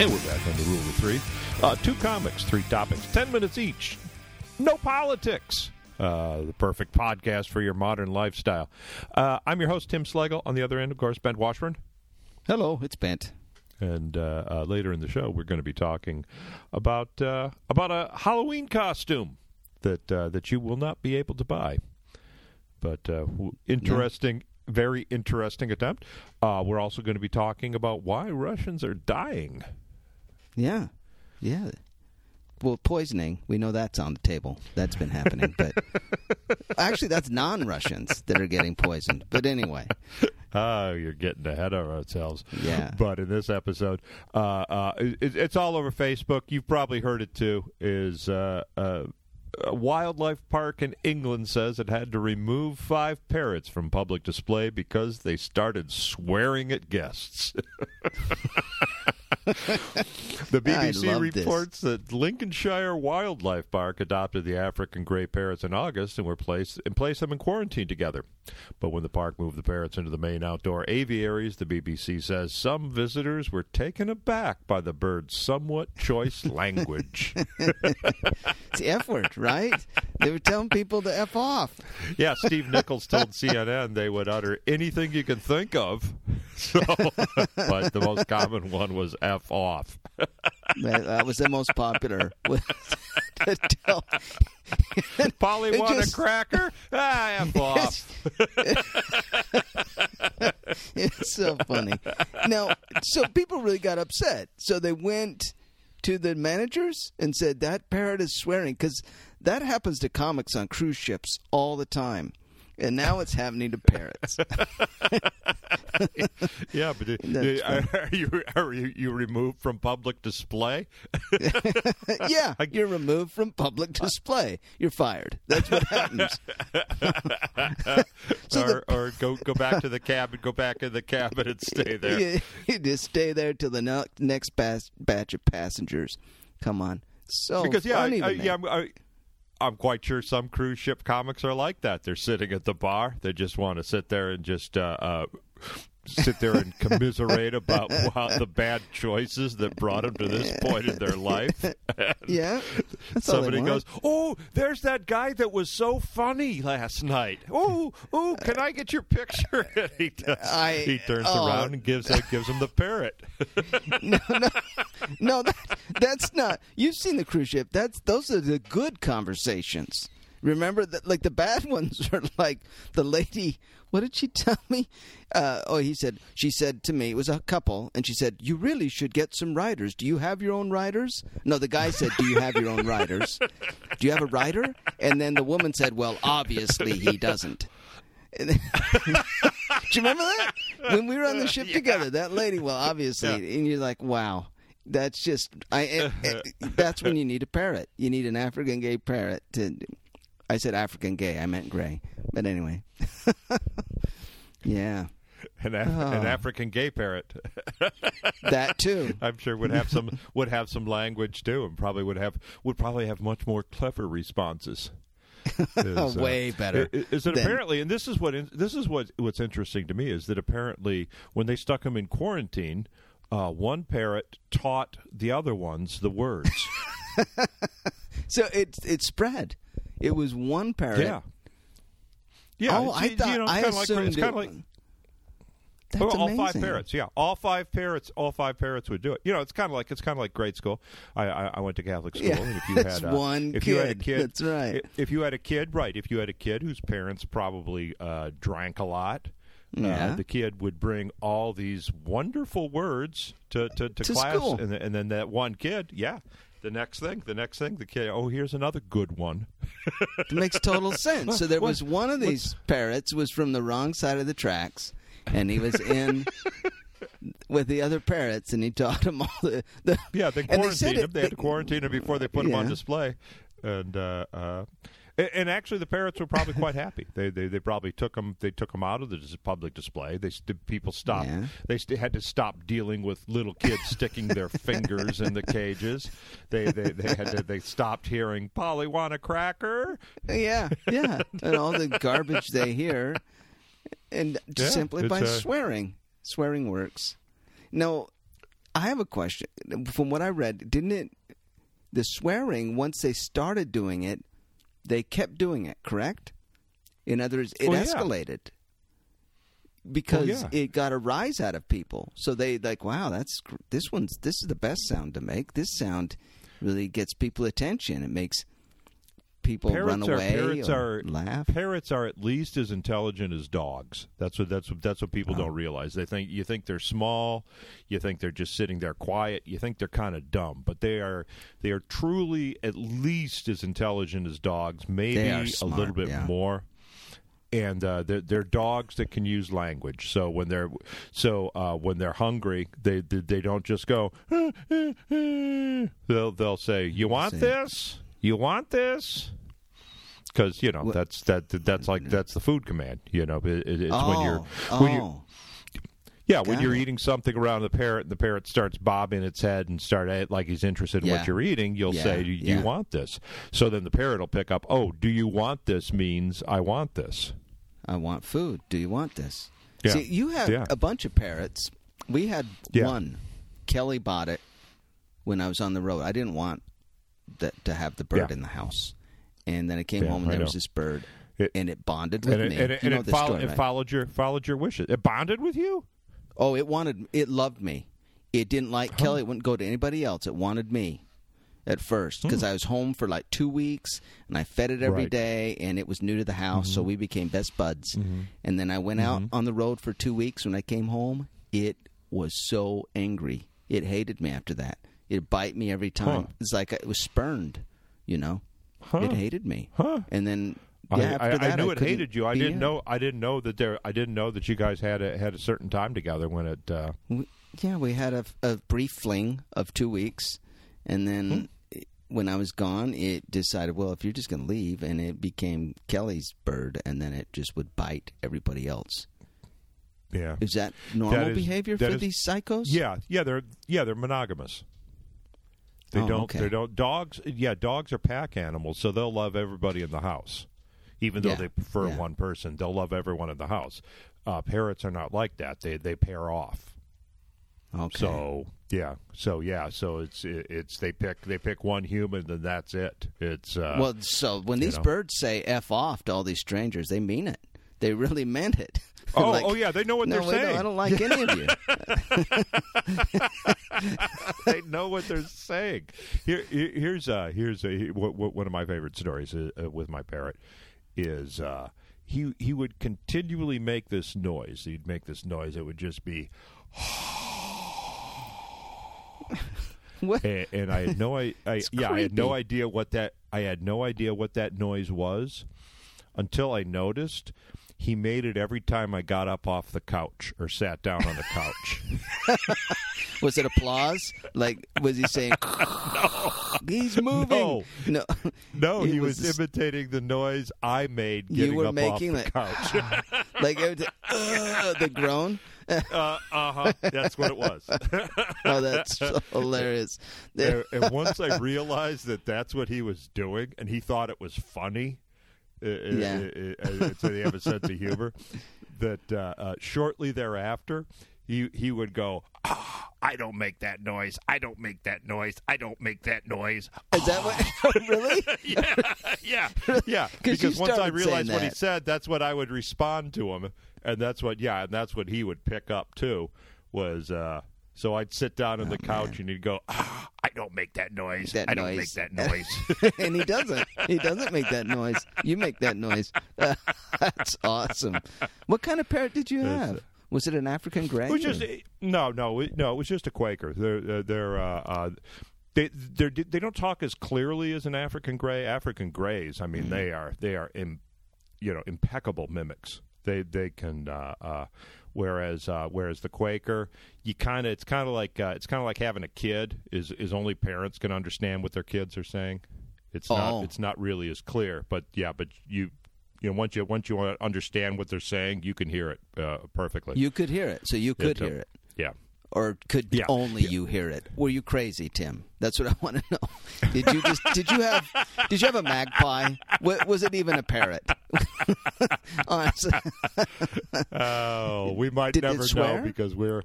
And we're back on the rule of three. Uh, two comics, three topics, ten minutes each. No politics. Uh, the perfect podcast for your modern lifestyle. Uh, I'm your host, Tim Slagle. On the other end, of course, Bent Washburn. Hello, it's Bent. And uh, uh, later in the show, we're going to be talking about uh, about a Halloween costume that uh, that you will not be able to buy. But uh, interesting, very interesting attempt. Uh, we're also going to be talking about why Russians are dying. Yeah, yeah. Well, poisoning, we know that's on the table. That's been happening. But actually, that's non Russians that are getting poisoned. But anyway, Oh, you're getting ahead of ourselves. Yeah. But in this episode, uh, uh, it, it's all over Facebook. You've probably heard it too. Is uh, uh, a wildlife park in England says it had to remove five parrots from public display because they started swearing at guests. the BBC love this. reports that Lincolnshire Wildlife Park adopted the African gray parrots in August and were placed and placed them in quarantine together. But when the park moved the parrots into the main outdoor aviaries, the BBC says some visitors were taken aback by the birds' somewhat choice language. it's the F word, right? They were telling people to F off. yeah, Steve Nichols told CNN they would utter anything you can think of. So, but the most common one was F off. That, was the most popular. Polly want just- a cracker? Ah, F off. it's so funny. Now, so people really got upset. So they went to the managers and said that parrot is swearing because that happens to comics on cruise ships all the time. And now it's happening to parrots. Yeah, but are, are you are you, you removed from public display? yeah, you're removed from public display. You're fired. That's what happens. So or or go go back to the cabin, go back in the cabin and stay there. You, you just stay there till the no- next bas- batch of passengers come on. So because yeah, I, I, yeah, I'm, I, I'm quite sure some cruise ship comics are like that. They're sitting at the bar. They just want to sit there and just uh, uh, sit there and commiserate about wow, the bad choices that brought them to this point in their life. yeah. That's all they Somebody goes, "Oh, there's that guy that was so funny last night. Oh, oh, can I get your picture?" And he does. I- he turns oh. around and gives uh, gives him the parrot. no, that, that's not. You've seen the cruise ship. That's those are the good conversations. Remember that, like the bad ones are like the lady. What did she tell me? Uh, oh, he said. She said to me, it was a couple, and she said, "You really should get some riders. Do you have your own riders?" No, the guy said, "Do you have your own riders? Do you have a rider?" And then the woman said, "Well, obviously he doesn't." Do you remember that when we were on the ship together? That lady, well, obviously, and you're like, wow, that's just I. eh, eh, that's when you need a parrot. You need an African gay parrot to. I said African gay. I meant gray, but anyway. yeah, An, Af- Oh. an African gay parrot. that too. I'm sure would have some would have some language too, and probably would have would probably have much more clever responses. Is, uh, Way better Is that than- apparently, and this is what this is what what's interesting to me is that apparently when they stuck him in quarantine, uh, one parrot taught the other ones the words. So it it spread. It was one parrot. yeah. Yeah, Oh, I you thought know, it's I kinda like, assumed it's kind of like That's Oh, all five amazing. parrots, yeah, all five parrots, all five parrots would do it. You know, it's kind of like it's kind of like grade school. I, I I went to Catholic school, Yeah, and if you that's had uh, one if you had a kid. kid, That's right. If you had a kid, right? If you had a kid whose parents probably uh, drank a lot, Yeah. uh, the kid would bring all these wonderful words to to, to, To class, and, and then that one kid, yeah. The next thing, the next thing, the kid. Oh, here's another good one. It makes total sense. So there was one of these parrots was from the wrong side of the tracks, and he was in with the other parrots, and he taught them all the. the Yeah, they they quarantined it- him. They had to quarantine him before they put him on display. And uh, uh, and, and actually, the parrots were probably quite happy. They, they they probably took them They took him out of the public display. They people stopped. Yeah. They st- had to stop dealing with little kids sticking their fingers in the cages. They they, they had to, they stopped hearing Polly want a cracker. Yeah, yeah, and all the garbage they hear, and Yeah, simply by uh, swearing. Swearing works. No, I have a question. From what I read, didn't it? The swearing once they started doing it, they kept doing it. Correct. In other words, it Well, yeah. escalated oh, because yeah. it got a rise out of people. So they like, wow, that's this one's this is the best sound to make. This sound really gets people attention. It makes people Parrots run are- parrots or are- laugh. Parrots are at least as intelligent as dogs. That's what that's what that's what people Oh. don't realize. They think you think they're small, you think they're just sitting there quiet, you think they're kind of dumb, but they are they are truly at least as intelligent as dogs, maybe are a little bit yeah. more. And uh, they're, they're dogs that can use language. So when they're so uh, when they're hungry, they they, they don't just go. they'll they'll say, "You want this? You want this?" because you know What- that's that that's like that's the food command. You know, it, it- it's oh, when you're oh. when you yeah when you're it. eating something around the parrot, and the parrot starts bobbing its head and start at, like he's interested in Yeah. what you're eating. You'll Yeah, say, "Do you want this?" So then the parrot will pick up. Oh, do you want this? Means I want this. I want food. Do you want this? Yeah. See, you have Yeah. a bunch of parrots. We had Yeah. one. Kelly bought it when I was on the road. I didn't want that to have the bird Yeah. in the house, and then I came Yeah, home and I there was this bird, It- and it bonded with and me. and it, you and know it, follow, story, it right? followed your followed your wishes. It bonded with you. Oh, it wanted. It loved me. It didn't like Kelly. It wouldn't go to anybody else. It wanted me at first hmm. because I was home for like two weeks and I fed it every Hmm. Right. day and it was new to the house, so mm-hmm. we became best buds. Mm-hmm. And then I went mm-hmm. out on the road for two weeks. When I came home, it was so angry. It hated me after that. It bite me every time. Huh. It's like it was spurned. You know, Huh. it hated me. Huh. And then I, yeah, after I, that, I knew it hated you. I didn't in. know. I didn't know that there. I didn't know that you guys had a had a certain time together when it. Uh, We, yeah, we had a, a brief fling of two weeks, and then Hmm. it- when I was gone, it decided, well, if you're just going to leave, and it became Kelly's bird, and then it just would bite everybody else. yeah. Is that normal is- behavior that for is- these psychos? Yeah, yeah, they're yeah, they're monogamous. They Oh, don't. okay. They don't. Dogs. Yeah, dogs are pack animals, so they'll love everybody in the house, even though Yeah, they prefer yeah. one person. They'll love everyone in the house. Uh, parrots are not like that. They they pair off. Okay. So yeah. So yeah. So it's it, it's they pick they pick one human, then that's it. It's uh, well, so when these know. birds say "f off" to all these strangers, they mean it. They really meant it. oh Like, oh yeah, they know what no, they're saying. no, I don't like any of you. they know what they're saying. Here, here- here's uh, here's a, what, what, one of my favorite stories uh, uh, with my parrot is uh, he he would continually make this noise. He'd make this noise. It would just be, What? and, and I had no I, I yeah I had no idea what that I had no idea what that noise was until I noticed. He made it every time I got up off the couch or sat down on the couch. Was it applause? Like, was he saying, no. he's moving? No. No, It he was was, imitating the noise I made You getting were up making off the it. couch. like it was, uh, the groan. uh huh. That's what it was. Oh, that's so hilarious. and, and once I realized that that's what he was doing, and he thought it was funny, uh, Yeah. uh, uh, uh, so they have a sense of humor. That uh, uh, shortly thereafter, he he would go, "Ah, "I don't make that noise. I don't make that noise. I don't make that noise." Is that what? really? yeah, yeah, yeah. Because once I realized what he said, that's what I would respond to him, and that's what, yeah, and that's what he would pick up too. Was uh, so I'd sit down on the couch and he'd go, ah, "I don't make that noise. That I don't noise." make that noise." and he doesn't. He doesn't make that noise. You make that noise. that's awesome. What kind of parrot did you have? Was it an African gray? It was just or- no, no, it- no. It was just a Quaker. They're they're, they're uh, uh, they they're, they don't talk as clearly as an African gray. African grays, I mean, Mm-hmm. they are they are Im, you know impeccable mimics. They they can. Uh, uh, whereas uh, whereas the Quaker, you kind of it's kind of like uh, it's kind of like having a kid. Is is only parents can understand what their kids are saying. It's Oh. not it's not really as clear. But yeah, but you. You know, once you once you understand what they're saying, you can hear it uh, perfectly. you could hear it, so you could It's a- hear it. yeah. Or could Yeah. only you hear it? Were you crazy, Tim? That's what I want to know. Did you just did you have did you have a magpie? Wa- Was it even a parrot? Honestly, Oh, we might Did never know because we're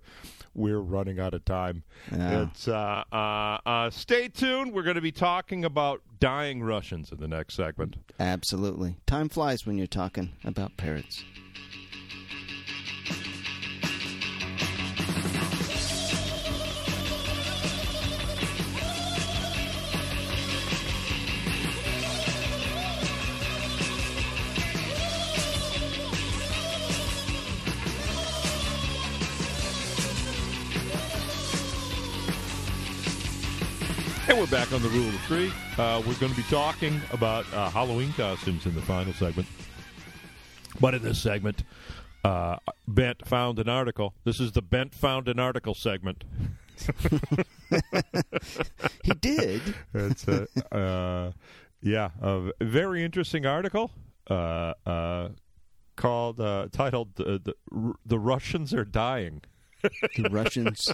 we're running out of time. Yeah. It's uh, uh, uh, stay tuned. We're going to be talking about dying Russians in the next segment. Absolutely. Time flies when you're talking about parrots. And we're back on the rule of three. Uh, we're going to be talking about uh, Halloween costumes in the final segment. But in this segment, uh, Bent found an article. This is the Bent found an article segment. He did. It's a, uh, yeah, a very interesting article uh, uh, called uh, titled the, "The Russians Are Dying." the Russians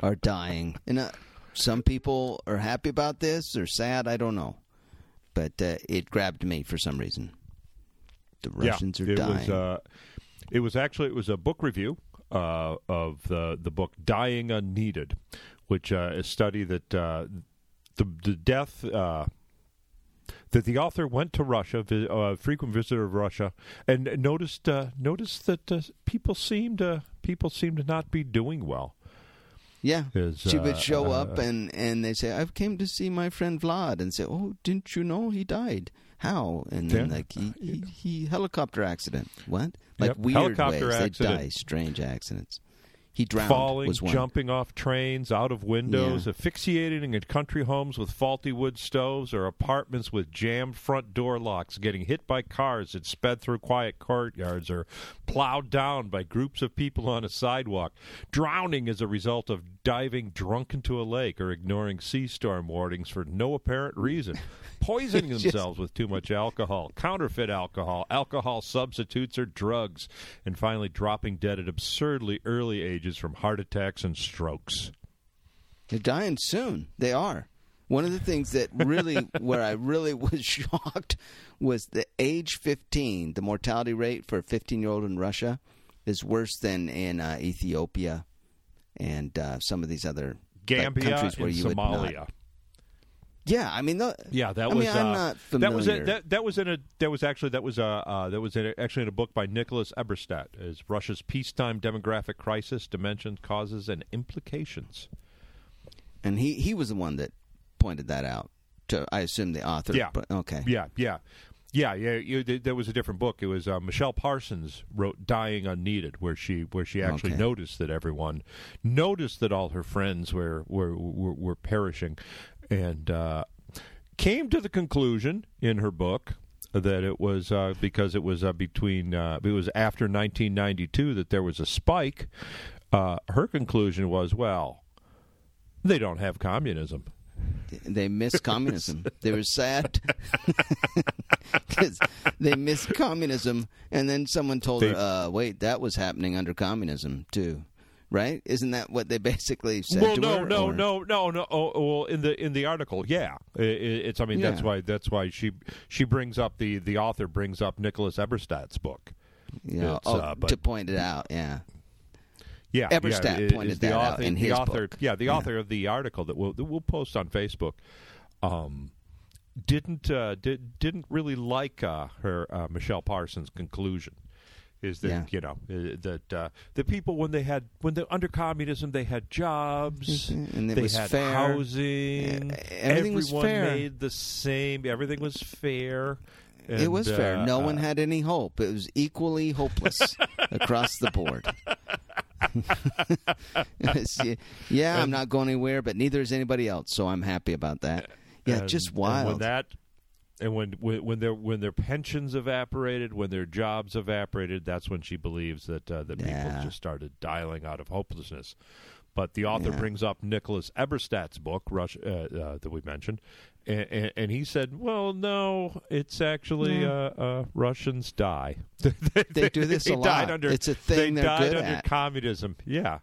are dying, and uh, some people are happy about this or sad. I don't know, but uh, it grabbed me for some reason. The Russians yeah, are it dying. Was, uh, it was actually it was a book review uh, of the the book "Dying Unneeded," which uh, is a study that uh, the the death. Uh, that the author went to Russia, a uh, frequent visitor of Russia, and noticed uh, noticed that uh, people seemed uh, people seemed to not be doing well. Yeah, Is, she uh, would show uh, up and and they say, "I came to see my friend Vlad," and say, "Oh, didn't you know he died? How?" And then Yeah. like he, he he helicopter accident. What? Like Yep, weird helicopter ways accident. they die, strange accidents. He drowned. falling, was one. jumping off trains, out of windows, Yeah. asphyxiating in country homes with faulty wood stoves, or apartments with jammed front door locks, getting hit by cars that sped through quiet courtyards, or plowed down by groups of people on a sidewalk, drowning as a result of diving drunk into a lake, or ignoring sea storm warnings for no apparent reason, poisoning Just- themselves with too much alcohol, counterfeit alcohol, alcohol substitutes or drugs, and finally dropping dead at absurdly early ages from heart attacks and strokes. They're dying soon. They are. One of the things that really, where I really was shocked, was the age 15. The mortality rate for a 15 year old in Russia is worse than in uh, Ethiopia and uh, some of these other like, countries where you would not. Yeah, I mean, the, Yeah, that I was. mean, I'm uh, not that was familiar. a, that, that was in a that was actually that was uh, uh that was in a, actually in a book by Nicholas Eberstadt is Russia's peacetime demographic crisis dimensions causes and implications. and he he was the one that pointed that out. To I assume the author. Yeah. But, okay. Yeah, yeah, yeah, yeah. You, there was a different book. It was uh, Michele Parsons wrote "Dying Unneeded," where she where she actually Okay. noticed that everyone noticed that all her friends were were were, were perishing, and uh, came to the conclusion in her book that it was uh, because it was uh, between uh, it was after 1992 that there was a spike. Uh, her conclusion was, well, they don't have communism. They miss communism. they were sad because they missed communism, and then someone told They- her, uh, "Wait, that was happening under communism too." Right? Isn't that what they basically said well, no, her? no, or- no, no, no. Oh, well, in the in the article, yeah, I- I- it's. I mean, that's why that's why she she brings up the the author brings up Nicholas Eberstadt's book. Yeah, oh, uh, but- to point it out. Yeah, Yeah, Eberstadt yeah, is pointed the that out author, in the his author, book. Yeah, the Yeah. author of the article that we'll that we'll post on Facebook. Um, didn't uh, did, didn't really like uh, her uh, Michele Parsons' conclusion. Is that Yeah. you know uh, that uh, the people when they had when they under communism they had jobs Mhm, and it they had fair. housing everything was fair. made the same everything was fair it And, was fair. uh, No one had any hope. It was equally hopeless across the board. Yeah, I'm not going anywhere, but neither is anybody else, so I'm happy about that. Yeah, and- just and when wild. that and when when when their when their pensions evaporated, when their jobs evaporated, that's when she believes that uh, that Yeah. people just started dialing out of hopelessness. But the author Yeah. brings up Nicholas Eberstadt's book, Rush, uh, uh, that we mentioned, and, and, and he said, "Well, no, it's actually No. uh, uh, Russians die. They do this they a died lot. Under, It's a they thing they're died under at. communism. Yeah,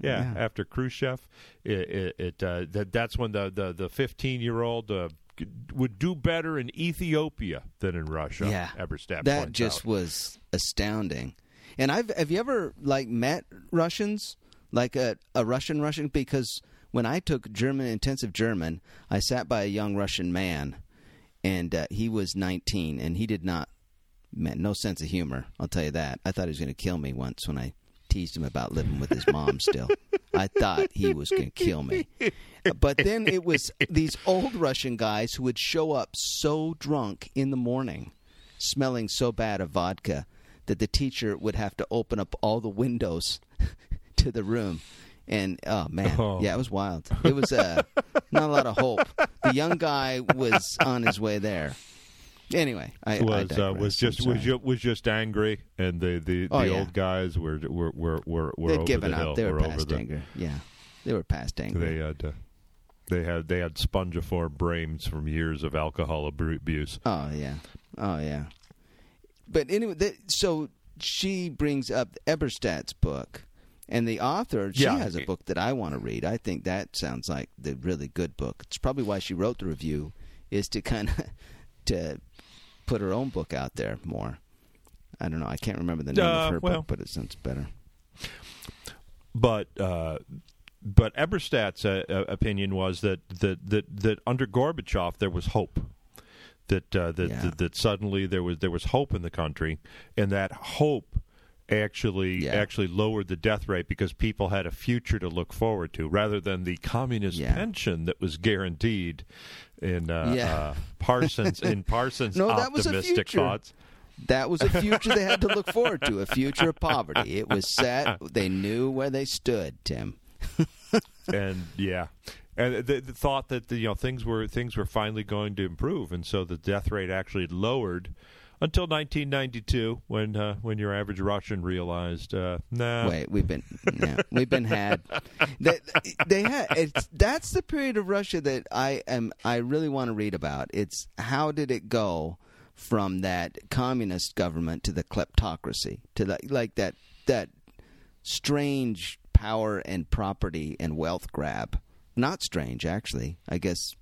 yeah. Yeah. After Khrushchev, it, it, it uh, that that's when the the the fifteen year old uh, would do better in Ethiopia than in Russia. Yeah. Eberstadt that just out. was astounding. And I've have you ever like met Russians? like a a Russian Russian because when I took German intensive German, I sat by a young Russian man, and uh, he was 19, and he did not man, no sense of humor. I'll tell you that. I thought he was going to kill me once when I teased him about living with his mom. Still, I thought he was going to kill me. But then it was these old Russian guys who would show up so drunk in the morning, smelling so bad of vodka that the teacher would have to open up all the windows to the room and oh man, Oh. yeah, it was wild. It was uh, not a lot of hope. The young guy was on his way there. Anyway, I I was uh, was just was sorry. ju- was just angry, and the the, Oh, the yeah. old guys were were were were, were They'd given the up. hill. They were, over past the, anger. Yeah, they were past anger. They had uh, they had they had spongiform brains from years of alcohol abuse. Oh yeah, oh yeah. But anyway, that, so she brings up Eberstadt's book, and the author she Yeah. has a book that I want to read. I think that sounds like the really good book. It's probably why she wrote the review, is to kind of to put her own book out there more. I don't know. I can't remember the name Uh, of her well. book, but it sounds better. But uh, but Eberstadt's uh, uh, opinion was that, that that that under Gorbachev there was hope. That, uh, that, Yeah. that that suddenly there was there was hope in the country, and that hope actually Yeah. actually lowered the death rate because people had a future to look forward to, rather than the communist Yeah. pension that was guaranteed in uh, Yeah. uh, Parsons in Parsons No, that was a optimistic future. thoughts. That was a future they had to look forward to, a future of poverty. It was set. They knew where they stood, Tim. and yeah, and the, the thought that the, you know things were things were finally going to improve, and so the death rate actually lowered until 1992 when uh, when your average Russian realized, uh, nah, Wait, we've been yeah, we've been had. They, they had. It's, that's the period of Russia that I am. I really want to read about. It's how did it go from that communist government to the kleptocracy to the, like that that strange power and property and wealth grab. Not strange, actually. I guess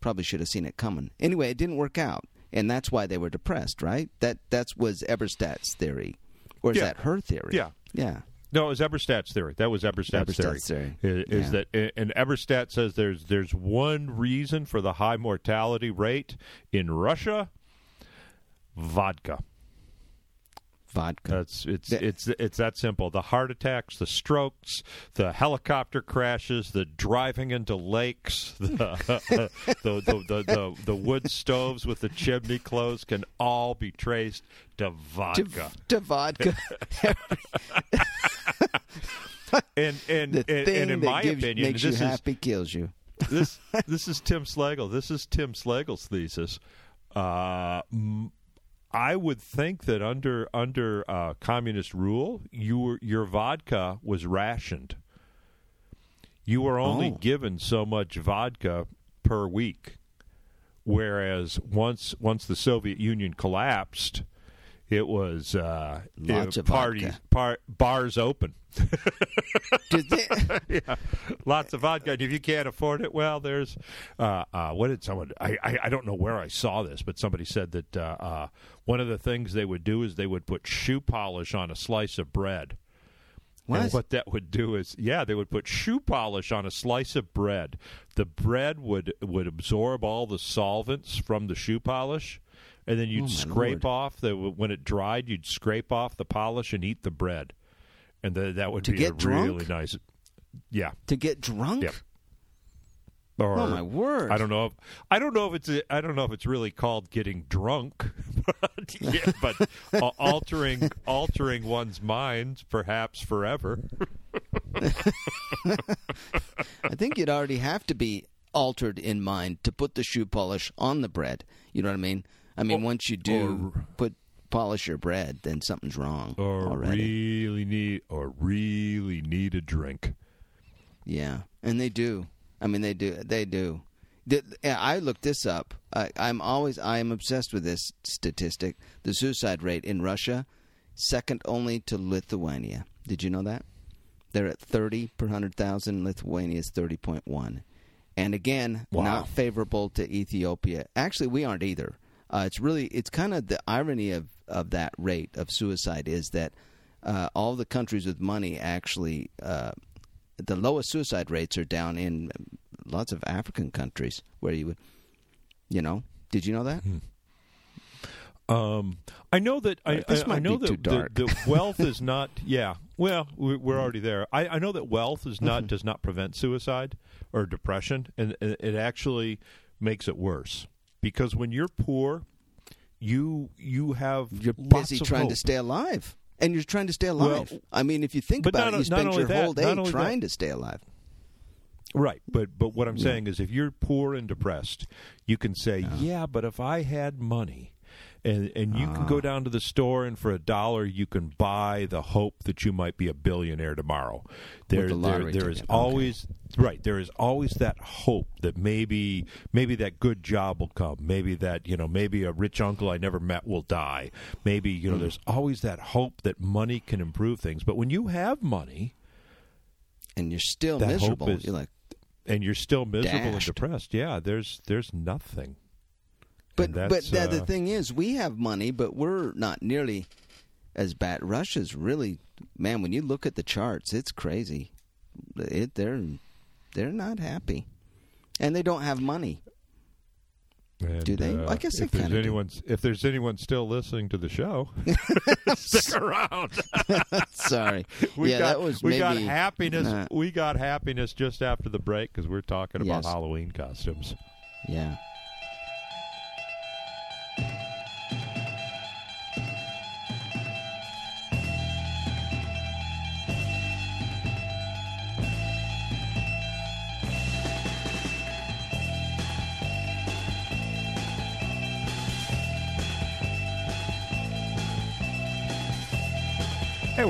probably should have seen it coming. Anyway, it didn't work out, and that's why they were depressed. Right? That that was Eberstadt's theory, or is Yeah. that her theory? Yeah. Yeah. No, it was Eberstadt's theory. That was Eberstadt's, Eberstadt's theory. theory. Is Yeah. that and Eberstadt says there's there's one reason for the high mortality rate in Russia: vodka. Vodka. That's it's The- it's it's that simple. The heart attacks, the strokes, the helicopter crashes, the driving into lakes, the the, the, the, the, the wood stoves with the chimney closed can all be traced to to, vodka. to vodka. And and and, and in that my gives, opinion, makes this you is happy kills you. this this is Tim Slagle. This is Tim Slagle's thesis. Uh, m- I would think that under under uh, communist rule, you were, your vodka was rationed. You were only Oh. given so much vodka per week, whereas once once the Soviet Union collapsed, it was uh, Lots it- of parties vodka. par, bars open. Yeah, lots of vodka. And if you can't afford it, well, there's uh, uh, what did someone? I, I I don't know where I saw this, but somebody said that uh, uh, one of the things they would do is they would put shoe polish on a slice of bread. And What? what that would do is, yeah, they would put shoe polish on a slice of bread. The bread would would absorb all the solvents from the shoe polish, and then you'd Oh, scrape Lord. off the when it dried. You'd scrape off the polish and eat the bread, and the, that would To be a drunk? really nice. Yeah, to get drunk? Yeah. or Oh my word! I don't know. If, I don't know if it's. I don't know if it's really called getting drunk, but yeah, but uh, altering altering one's mind, perhaps forever. I think you'd already have to be altered in mind to put the shoe polish on the bread. You know what I mean? I mean, Or- once you do put polish your bread, then something's wrong or already. really need or really need a drink. Yeah, and they do. I mean, they do. They do. I looked this up. I, I'm always I am obsessed with this statistic. The suicide rate in Russia, second only to Lithuania. Did you know that? They're at 30 per 100,000. Lithuania is 30.1. And again, Wow. not favorable to Ethiopia. Actually, we aren't either. Uh, it's really it's kind of the irony of, of that rate of suicide is that uh, all the countries with money actually uh, the lowest suicide rates are down in lots of African countries where you would, you know. Did you know that? Um, I know that I, This I, I might know be too that, dark. that, that wealth is not. Yeah, well, we- we're already there. I, I know that wealth is Mm-hmm. not does not prevent suicide or depression, and, and it actually makes it worse because when you're poor, you you have You're busy trying to stay alive, and you're trying to stay alive. Well, I mean, if you think about not- it, you spend your that- whole day only that- trying to stay alive. Right, but but what I'm saying is, if you're poor and depressed, you can say, "Yeah, but if I had money." And, and you Ah. can go down to the store and for a dollar you can buy the hope that you might be a billionaire tomorrow. There, the there, there is. Okay. always right. There is always that hope that maybe maybe that good job will come. Maybe that you know maybe a rich uncle I never met will die. Maybe you know there's always that hope that money can improve things. But when you have money, And you're still miserable. is- You're like, and you're still miserable Dashed. and depressed. Yeah, there's there's nothing. But but the, uh, thing is, we have money, but we're not nearly as bad. Russia's really man. When you look at the charts, it's crazy. It they're they're not happy, and they don't have money. And, Do they? uh, I guess they if there's kinda anyone if there's anyone still listening to the show, stick around. Sorry, we yeah, got that was we maybe got happiness. Nah. We got happiness just after the break because we're talking about Yes. Halloween costumes. yeah.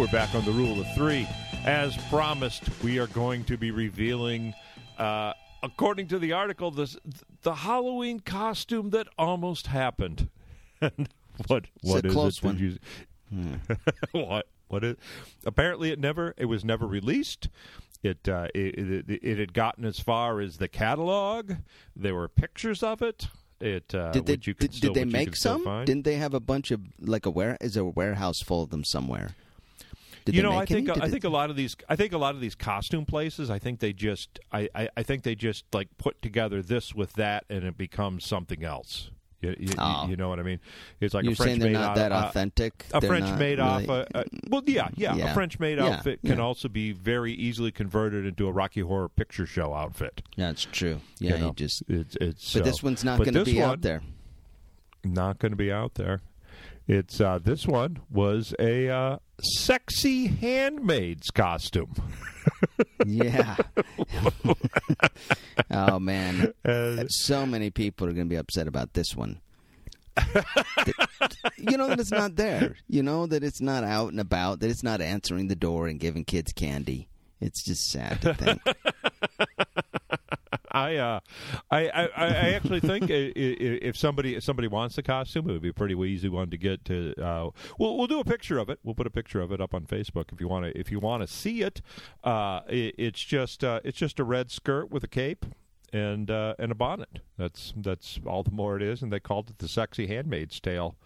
We're back on the rule of three. As promised, we are going to be revealing, uh, according to the article, this, the Halloween costume that almost happened. What what a is close it? one. you- what what is? Apparently, it never it was never released. It, uh, it it it had gotten as far as the catalog. There were pictures of it. It uh, Did they which you could did, still, did they make some? Didn't they have a bunch of like a where is there a warehouse full of them somewhere? Did you know, I think any? I think a lot of these I think a lot of these costume places I think they just I, I, I think they just like put together this with that and it becomes something else. You, you, Oh. you know what I mean? It's like You're a French saying they're made not out- that uh, authentic. a They're French made really- off a, a well yeah, yeah Yeah. a French made Yeah, outfit can yeah. also be very easily converted into a Rocky Horror Picture Show outfit. That's true. Yeah, you know? you just. it's it's But so- this one's not going to be one- out there. not going to be out there. It's uh, this one was a uh, sexy handmaid's costume. Yeah. oh man, Uh, so many people are going to be upset about this one. That- you know that it's not there. You know that it's not out and about. That it's not answering the door and giving kids candy. It's just sad to think. I, uh, I, I, I actually think if somebody if somebody wants the costume, it would be a pretty easy one to get. To uh, we'll we'll do a picture of it. We'll put a picture of it up on Facebook if you want to if you want to see it. Uh, it it's just uh, it's just a red skirt with a cape and uh, and a bonnet. That's that's all the more it is. And they called it the sexy Handmaid's Tale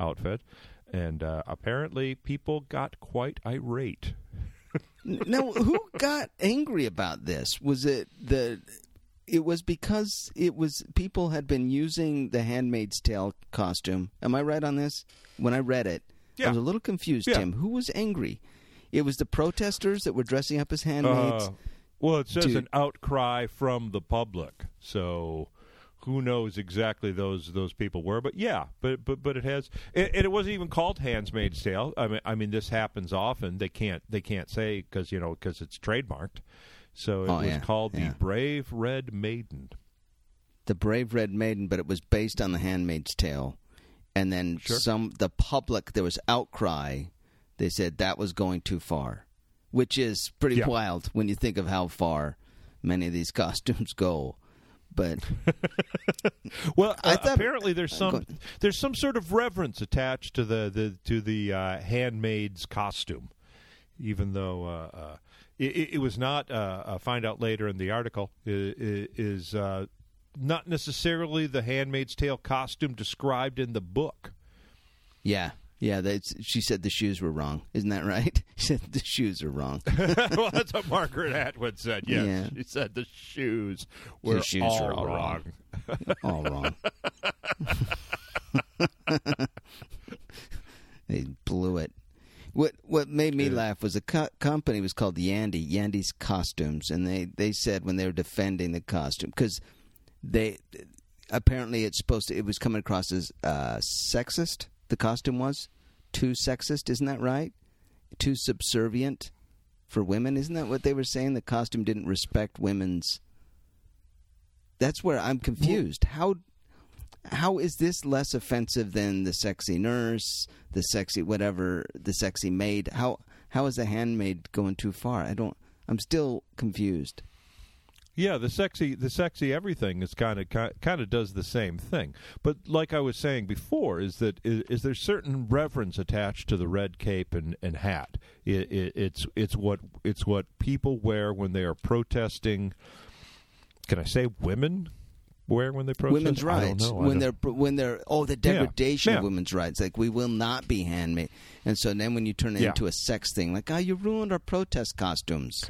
outfit. And uh, apparently, people got quite irate. now, who got angry about this? Was it the? It was because it was people had been using the Handmaid's Tale costume. Am I right on this? When I read it, I was a little confused. Yeah. Tim, who was angry? It was the protesters that were dressing up as handmaids. Uh, well, it says Dude. an outcry from the public, so who knows exactly those those people were? But yeah, but but but it has, and and it wasn't even called Handmaid's Tale. I mean, I mean, this happens often. They can't they can't say because you know because it's trademarked. So it Oh, was yeah, called yeah. the Brave Red Maiden. the Brave Red Maiden, but it was based on the Handmaid's Tale. And then Sure. some the public there was outcry. They said that was going too far, which is pretty Yeah. wild when you think of how far many of these costumes go. But Well, I uh, thought- apparently there's some there's some sort of reverence attached to the, the to the uh, handmaid's costume, even though uh, uh, it, it was not. Uh, uh, find out later in the article i- i- is uh, not necessarily the Handmaid's Tale costume described in the book. yeah, Yeah, that's, she said the shoes were wrong. Isn't that right? She said the shoes are wrong. well, that's what Margaret Atwood said. Yes, Yeah. she said the shoes were The shoes all were all wrong. All wrong. they blew it. What what made me Yeah. laugh was a co- company was called Yandy, Yandy's Costumes, and they, they said when they were defending the costume because they apparently it's supposed to it was coming across as uh, sexist. The costume was too sexist, isn't that right? Too subservient for women, isn't that what they were saying? The costume didn't respect women's. That's where I'm confused. How how is this less offensive than the sexy nurse, the sexy whatever, the sexy maid? How how is the handmaid going too far? I don't. I'm still confused. Yeah, the sexy, the sexy everything is kind of kind of does the same thing. But like I was saying before, is that is, is there certain reverence attached to the red cape and, and hat? It, it, it's it's what it's what people wear when they are protesting. Can I say women wear when they protest? women's I don't rights when they're when they're oh the degradation Yeah. of women's rights like we will not be handmade and so then when you turn it Yeah. into a sex thing like oh you ruined our protest costumes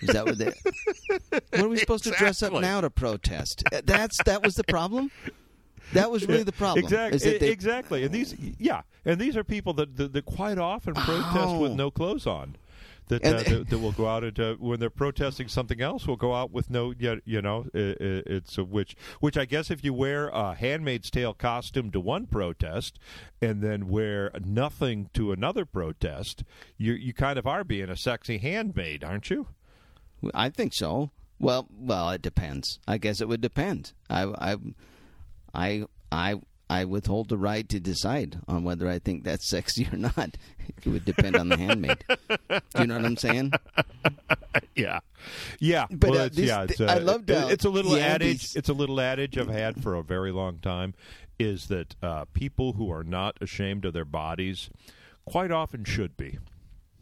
is that what they what are we supposed to dress up now to protest Uh, that's that was the problem that was really the problem Exactly. they- exactly. And these, yeah, and these are people that that, that quite often protest with Oh. no clothes on. That, uh, that, that will go out and uh, when they're protesting something else, will go out with no, you, you know, i i it's a, which which I guess if you wear a Handmaid's Tale costume to one protest and then wear nothing to another protest, you you kind of are being a sexy handmaid, aren't you? I think so. Well, well, it depends. I guess it would depend. I, I, I, I, I withhold the right to decide on whether I think that's sexy or not. It would depend on the handmaid. Do you know what I'm saying? Yeah, yeah. But, well, uh, it's, this- yeah, it's, th- uh, I loved it- it's a little the adage. Andes- It's a little adage I've had for a very long time. Is that uh, people who are not ashamed of their bodies quite often should be.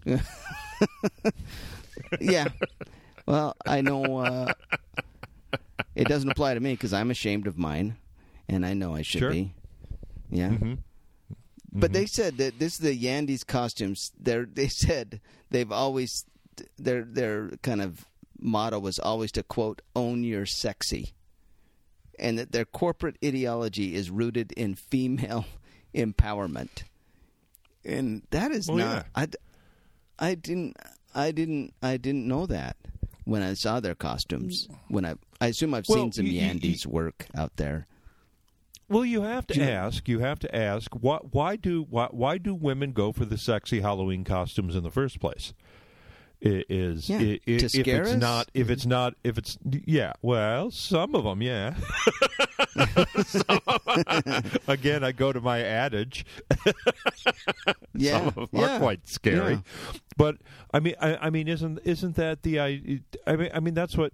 Yeah. Well, I know uh, it doesn't apply to me because I'm ashamed of mine, and I know I should Sure. be. Yeah. Mm-hmm. But they said that this is the Yandy's costumes. They they said they've always their their kind of motto was always to quote own your sexy, and that their corporate ideology is rooted in female empowerment, and that is Well, not. I, I didn't I didn't I didn't know that when I saw their costumes. When I I assume I've Well, seen some you- you- Yandy's work out there. Well, you have to you- ask. You have to ask. Why, why do why, why do women go for the sexy Halloween costumes in the first place? I- Is Yeah, i- i- to if it's us? not if it's not if it's yeah well some of them yeah Some- again I go to my adage Yeah, some of them yeah, are quite scary. yeah. But I mean, I, I mean, isn't isn't that the I? I mean, I mean that's what.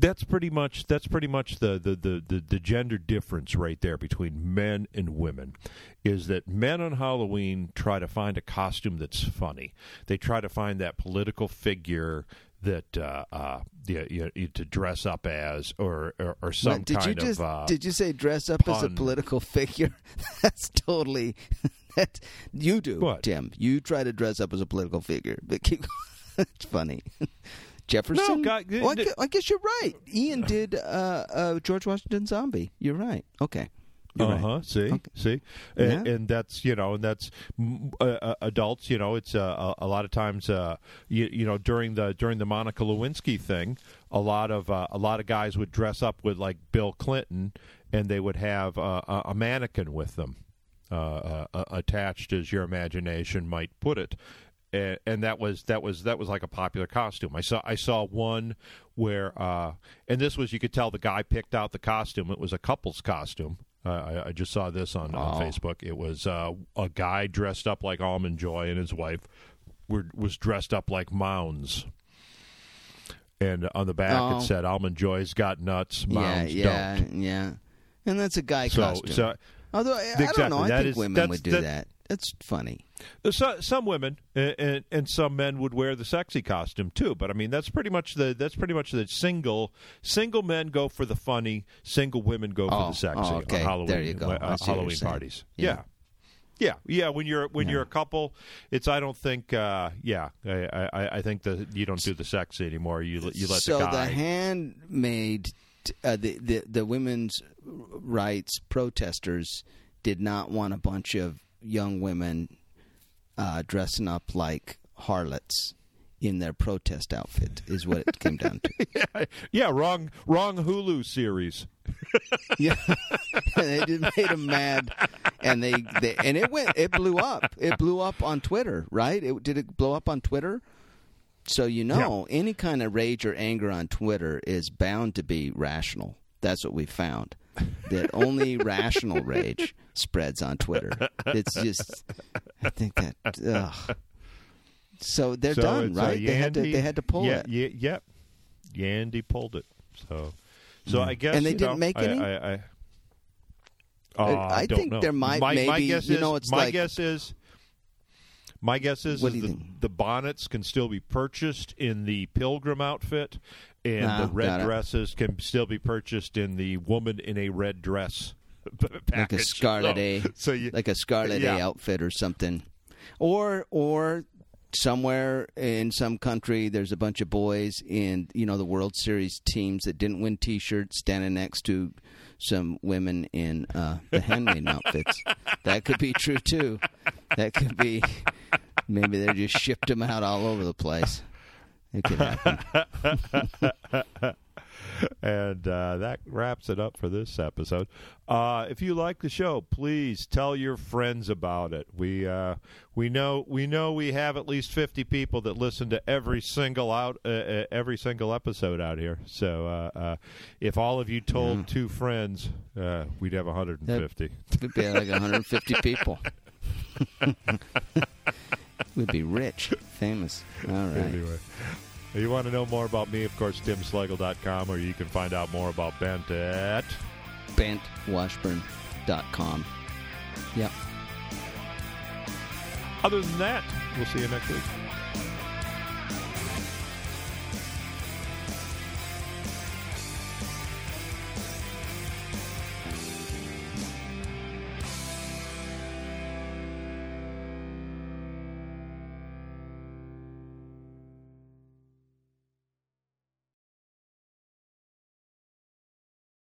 That's pretty much that's pretty much the, the, the, the, the gender difference right there between men and women is that men on Halloween try to find a costume that's funny. They try to find that political figure that uh, uh, you, you, you- to dress up as or or, or some What, did kind you just of uh, did you say dress up as a political figure? That's totally that you do, What? Tim. You try to dress up as a political figure, but keep it's funny. Jefferson. God, Well, I, th- gu- I guess you're right. Ian did uh, uh, George Washington Zombie. You're right. Okay. You're Uh right. huh. See, Okay. see, and, Yeah. and that's you know, and that's uh, uh, adults. You know, it's uh, a, a lot of times, uh, you, you know, during the during the Monica Lewinsky thing, a lot of uh, a lot of guys would dress up with like Bill Clinton, and they would have uh, a, a mannequin with them uh, uh, uh, attached, as your imagination might put it. And, and that was that was that was like a popular costume. I saw I saw one where, uh, and this was you could tell the guy picked out the costume. It was a couple's costume. Uh, I, I just saw this on, on. Facebook. It was uh, a guy dressed up like Almond Joy, and his wife were was dressed up like Mounds. And on the back Oh. it said Almond Joy's got nuts, Yeah, Mounds yeah, don't. yeah. And that's a guy So, costume. so Although I, I don't Exactly. know, I think is- women would do that- that. That's funny. So, some women and, and, and some men would wear the sexy costume too, but I mean that's pretty much the that's pretty much the single single men go for the funny, single women go for Oh, the sexy oh, okay. on Halloween There you go. uh, I see what you're Halloween parties. Yeah. Yeah. Yeah, yeah. When you're when Yeah. you're a couple, it's I don't think. Uh, yeah, I, I I think that you don't do the sex anymore. You you let so the guy. handmaid, uh, the, the the women's rights protesters did not want a bunch of young women uh, dressing up like harlots in their protest outfit. Is what it came down to. yeah, yeah, wrong wrong Hulu series. Yeah, they just made them mad, and they, they and it went it blew up. It blew up on Twitter, right? It did it blow up on Twitter. So you know, any kind of rage or anger on Twitter is bound to be rational. That's what we found. That only rational rage spreads on Twitter. It's just, I think that. Ugh. So they're So done, right? they had to. They had to pull yeah, it. Yeah, yep. Yandy pulled it. So, so I guess And they didn't know, make I, any? I, I, I- Uh, I don't think know. there might- my, my maybe, guess you is, know, it's my like- guess is. My guess is, is the, the bonnets can still be purchased in the pilgrim outfit, and Ah, the got red it. dresses can still be purchased in the woman in a red dress like a. Scarlet so, A, So you, like a Scarlet Yeah. A outfit or something, or or somewhere in some country there's a bunch of boys in you know the World Series teams that didn't win T-shirts standing next to some women in uh, the handmaiden outfits. That could be true too. That could be maybe they just shipped them out all over the place. It could happen. and uh, that wraps it up for this episode. Uh, if you like the show, please tell your friends about it. We uh, we know we know we have at least fifty people that listen to every single out uh, uh, every single episode out here. So uh, uh, if all of you told two friends, uh, we'd have one hundred and fifty. Could be like 150 people. We'd be rich, famous. All right. Anyway. If you want to know more about me, of course, timslagle.com, or you can find out more about Bent at BentWashburn.com. Yep. Other than that, we'll see you next week.